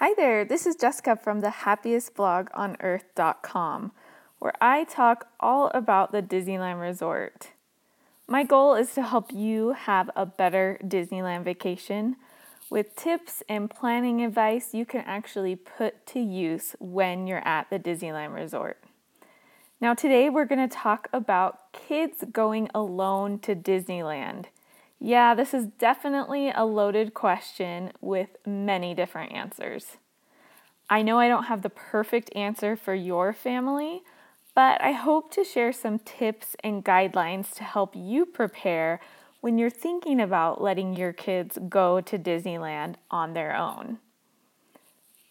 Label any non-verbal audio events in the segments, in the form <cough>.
Hi there, this is Jessica from the happiest blog on earth.com, where I talk all about the Disneyland Resort. My goal is to help you have a better Disneyland vacation with tips and planning advice you can actually put to use when you're at the Disneyland Resort. Now, today we're going to talk about kids going alone to Disneyland. Yeah, this is definitely a loaded question with many different answers. I know I don't have the perfect answer for your family, but I hope to share some tips and guidelines to help you prepare when you're thinking about letting your kids go to Disneyland on their own.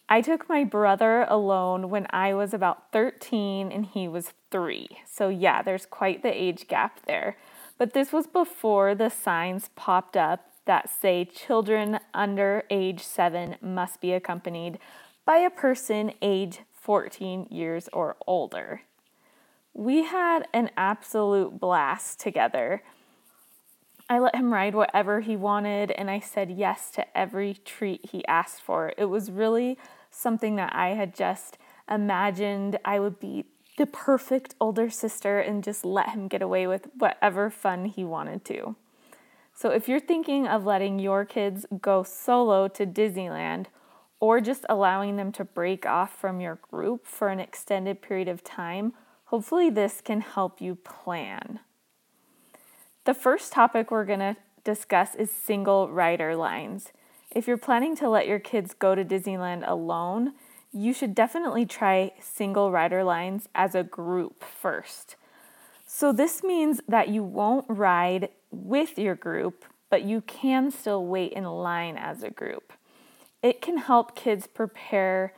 I took my brother alone when I was about 13 and he was three. So, yeah, there's quite the age gap there. But this was before the signs popped up that say children under age seven must be accompanied by a person age 14 years or older. We had an absolute blast together. I let him ride whatever he wanted, and I said yes to every treat he asked for. It was really something that I had just imagined I would be the perfect older sister and just let him get away with whatever fun he wanted to. So, if you're thinking of letting your kids go solo to Disneyland or just allowing them to break off from your group for an extended period of time, hopefully this can help you plan. The first topic we're going to discuss is single rider lines. If you're planning to let your kids go to Disneyland alone, you should definitely try single rider lines as a group first. So, this means that you won't ride with your group, but you can still wait in line as a group. It can help kids prepare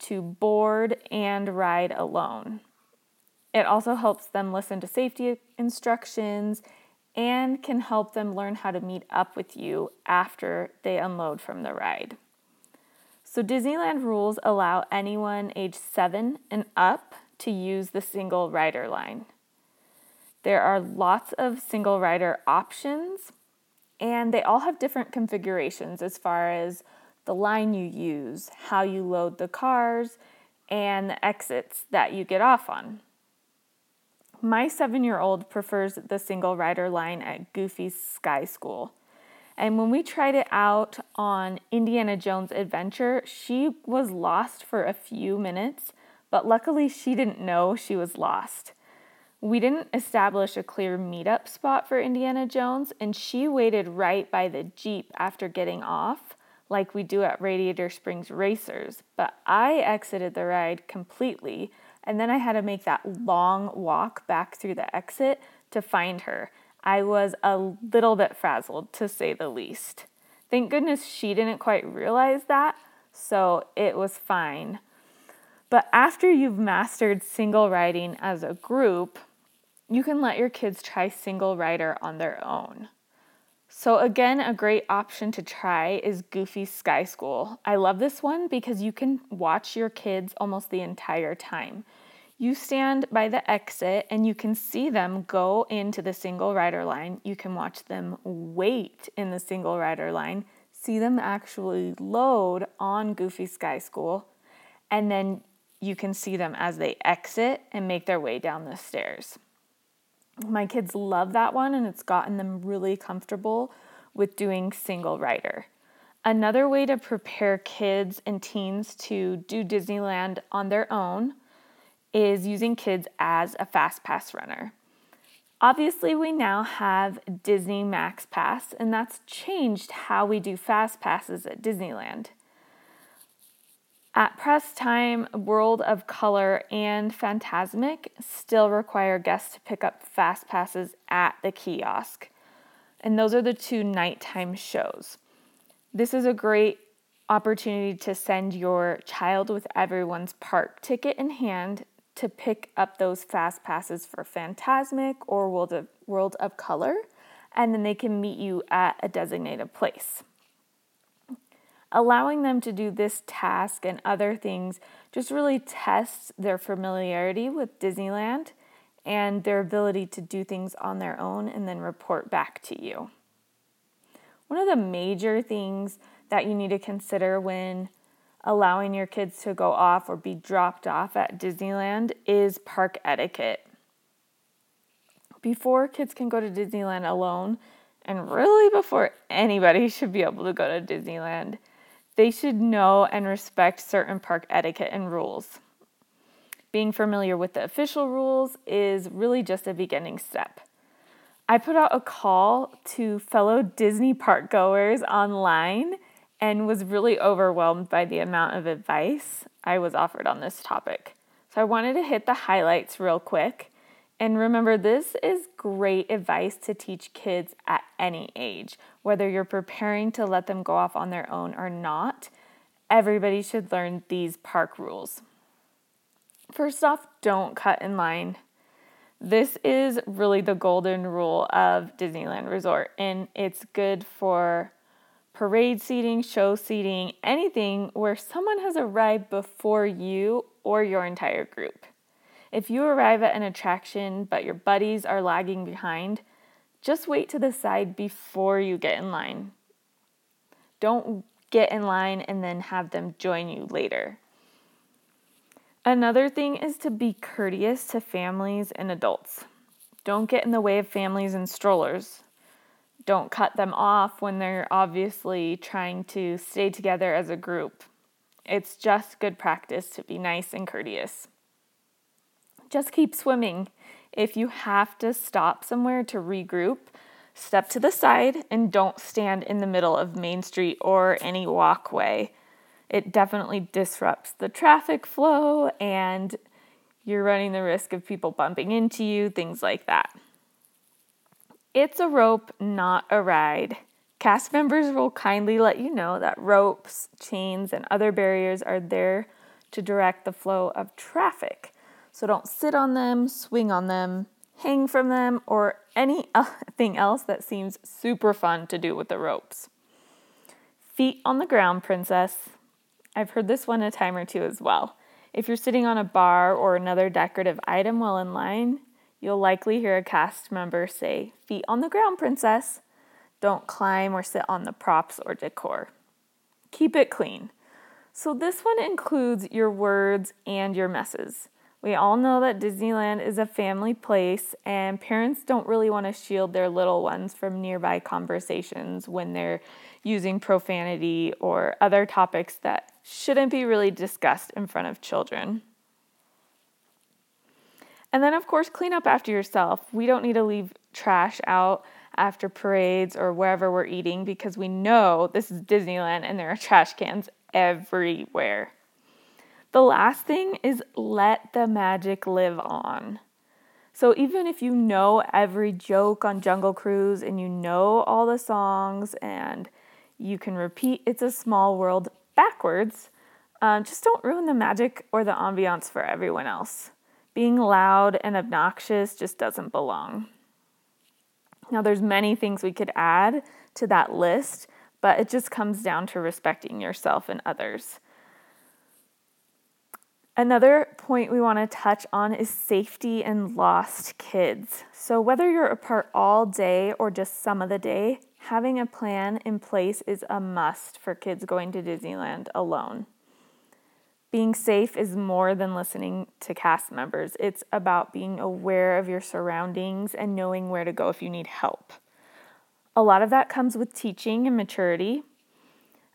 to board and ride alone. It also helps them listen to safety instructions and can help them learn how to meet up with you after they unload from the ride. So, Disneyland rules allow anyone age seven and up to use the single rider line. There are lots of single rider options, and they all have different configurations as far as the line you use, how you load the cars, and the exits that you get off on. My seven year old prefers the single rider line at Goofy's Sky School. And when we tried it out on Indiana Jones Adventure, she was lost for a few minutes, but luckily she didn't know she was lost. We didn't establish a clear meetup spot for Indiana Jones, and she waited right by the Jeep after getting off, like we do at Radiator Springs Racers. But I exited the ride completely, and then I had to make that long walk back through the exit to find her. I was a little bit frazzled, to say the least. Thank goodness she didn't quite realize that, so it was fine. But after you've mastered single riding as a group, you can let your kids try single rider on their own. So, again, a great option to try is Goofy Sky School. I love this one because you can watch your kids almost the entire time. You stand by the exit and you can see them go into the single rider line. You can watch them wait in the single rider line, see them actually load on Goofy Sky School, and then you can see them as they exit and make their way down the stairs. My kids love that one and it's gotten them really comfortable with doing single rider. Another way to prepare kids and teens to do Disneyland on their own is using kids as a fast pass runner. Obviously, we now have Disney Max Pass, and that's changed how we do fast passes at Disneyland. At press time, World of Color and Fantasmic still require guests to pick up fast passes at the kiosk. And those are the two nighttime shows. This is a great opportunity to send your child with everyone's park ticket in hand to pick up those fast passes for Fantasmic or World of, World of Color, and then they can meet you at a designated place. Allowing them to do this task and other things just really tests their familiarity with Disneyland and their ability to do things on their own and then report back to you. One of the major things that you need to consider when allowing your kids to go off or be dropped off at Disneyland is park etiquette. Before kids can go to Disneyland alone, and really before anybody <laughs> should be able to go to Disneyland, they should know and respect certain park etiquette and rules. Being familiar with the official rules is really just a beginning step. I put out a call to fellow Disney park goers online and was really overwhelmed by the amount of advice I was offered on this topic. So I wanted to hit the highlights real quick. And remember, this is great advice to teach kids at any age, whether you're preparing to let them go off on their own or not. Everybody should learn these park rules. First off, don't cut in line. This is really the golden rule of Disneyland Resort, and it's good for parade seating, show seating, anything where someone has arrived before you or your entire group. If you arrive at an attraction but your buddies are lagging behind, just wait to the side before you get in line. Don't get in line and then have them join you later. Another thing is to be courteous to families and adults. Don't get in the way of families and strollers don't cut them off when they're obviously trying to stay together as a group. It's just good practice to be nice and courteous. Just keep swimming. If you have to stop somewhere to regroup, step to the side and don't stand in the middle of Main Street or any walkway. It definitely disrupts the traffic flow and you're running the risk of people bumping into you, things like that. It's a rope, not a ride. Cast members will kindly let you know that ropes, chains, and other barriers are there to direct the flow of traffic. So don't sit on them, swing on them, hang from them, or anything <laughs> else that seems super fun to do with the ropes. Feet on the ground, princess. I've heard this one a time or two as well. If you're sitting on a bar or another decorative item while in line, You'll likely hear a cast member say, Feet on the ground, princess. Don't climb or sit on the props or decor. Keep it clean. So, this one includes your words and your messes. We all know that Disneyland is a family place, and parents don't really want to shield their little ones from nearby conversations when they're using profanity or other topics that shouldn't be really discussed in front of children. And then, of course, clean up after yourself. We don't need to leave trash out after parades or wherever we're eating because we know this is Disneyland and there are trash cans everywhere. The last thing is let the magic live on. So, even if you know every joke on Jungle Cruise and you know all the songs and you can repeat It's a Small World backwards, um, just don't ruin the magic or the ambiance for everyone else. Being loud and obnoxious just doesn't belong. Now there's many things we could add to that list, but it just comes down to respecting yourself and others. Another point we want to touch on is safety and lost kids. So, whether you're apart all day or just some of the day, having a plan in place is a must for kids going to Disneyland alone. Being safe is more than listening to cast members, it's about being aware of your surroundings and knowing where to go if you need help. A lot of that comes with teaching and maturity.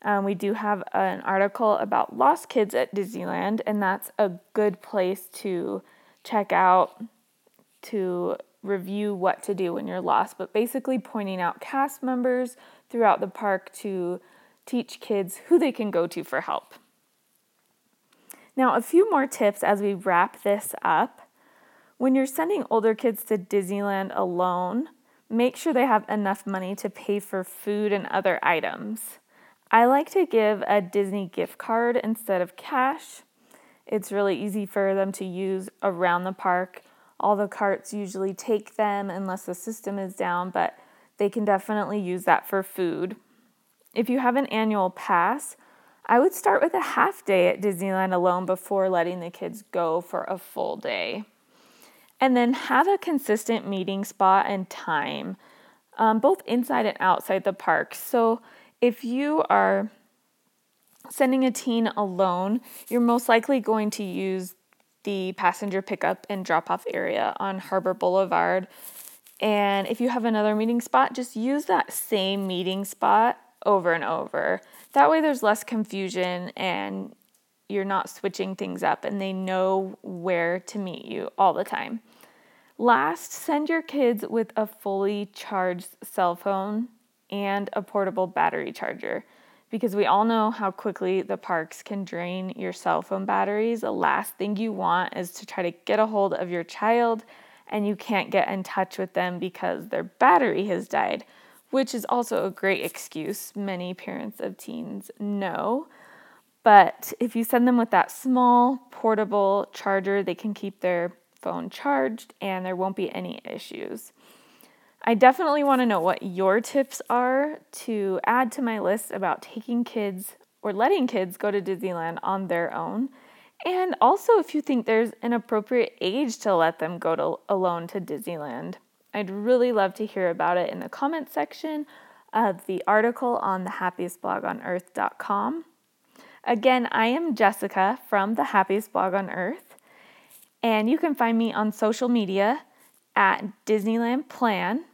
Um, we do have an article about lost kids at Disneyland, and that's a good place to check out to review what to do when you're lost, but basically pointing out cast members throughout the park to teach kids who they can go to for help. Now, a few more tips as we wrap this up. When you're sending older kids to Disneyland alone, make sure they have enough money to pay for food and other items. I like to give a Disney gift card instead of cash. It's really easy for them to use around the park. All the carts usually take them unless the system is down, but they can definitely use that for food. If you have an annual pass, I would start with a half day at Disneyland alone before letting the kids go for a full day. And then have a consistent meeting spot and time, um, both inside and outside the park. So if you are sending a teen alone, you're most likely going to use the passenger pickup and drop off area on Harbor Boulevard. And if you have another meeting spot, just use that same meeting spot over and over. That way, there's less confusion and you're not switching things up and they know where to meet you all the time. Last, send your kids with a fully charged cell phone and a portable battery charger because we all know how quickly the parks can drain your cell phone batteries. The last thing you want is to try to get a hold of your child and you can't get in touch with them because their battery has died, which is also a great excuse. Many parents of teens know. But if you send them with that small portable charger, they can keep their phone charged and there won't be any issues. I definitely want to know what your tips are to add to my list about taking kids or letting kids go to Disneyland on their own. And also, if you think there's an appropriate age to let them go to, alone to Disneyland, I'd really love to hear about it in the comments section of the article on the happiestblogonearth.com. Again, I am Jessica from the happiest blog on earth, and you can find me on social media at Disneyland Plan